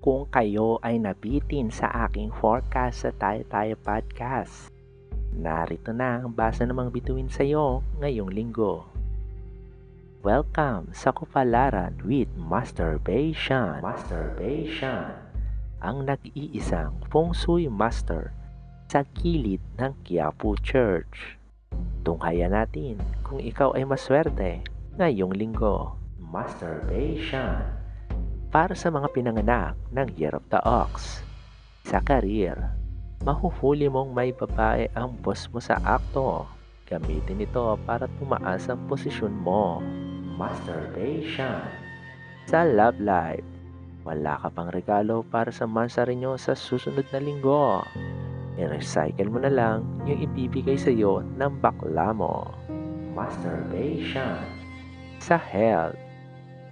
kung kayo ay nabitin sa aking forecast sa Tayo Tayo Podcast. Narito na ang basa ng mga bituin sa iyo ngayong linggo. Welcome sa Kupalaran with Masturbation. Masturbation. Ang nag-iisang feng shui master sa gilid ng Quiapo Church. Tunghayan natin kung ikaw ay maswerte ngayong linggo. Masturbation para sa mga pinanganak ng Year of the Ox. Sa karir, mahuhuli mong may babae ang boss mo sa akto. Gamitin ito para tumaas ang posisyon mo. Masturbation. Sa love life, wala ka pang regalo para sa mansari nyo sa susunod na linggo. I-recycle mo na lang yung ibibigay sa iyo ng bakla mo. Masturbation. Sa health,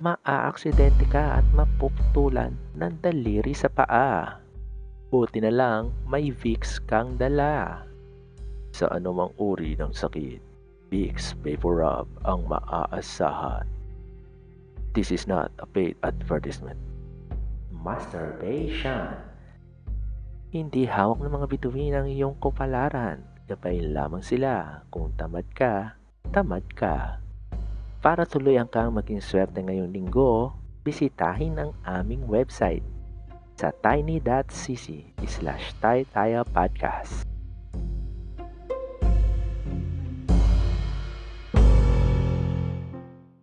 maaaksidente ka at mapuputulan ng daliri sa paa. Buti na lang may Vicks kang dala. Sa anumang uri ng sakit, Vicks Vapor Rub ang maaasahan. This is not a paid advertisement. Masturbation Hindi hawak ng mga bituin ang iyong kupalaran. Gabay lamang sila kung tamad ka, tamad ka. Para tuluyan kang maging swerte ngayong linggo, bisitahin ang aming website sa tiny.cc slash podcast.